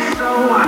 so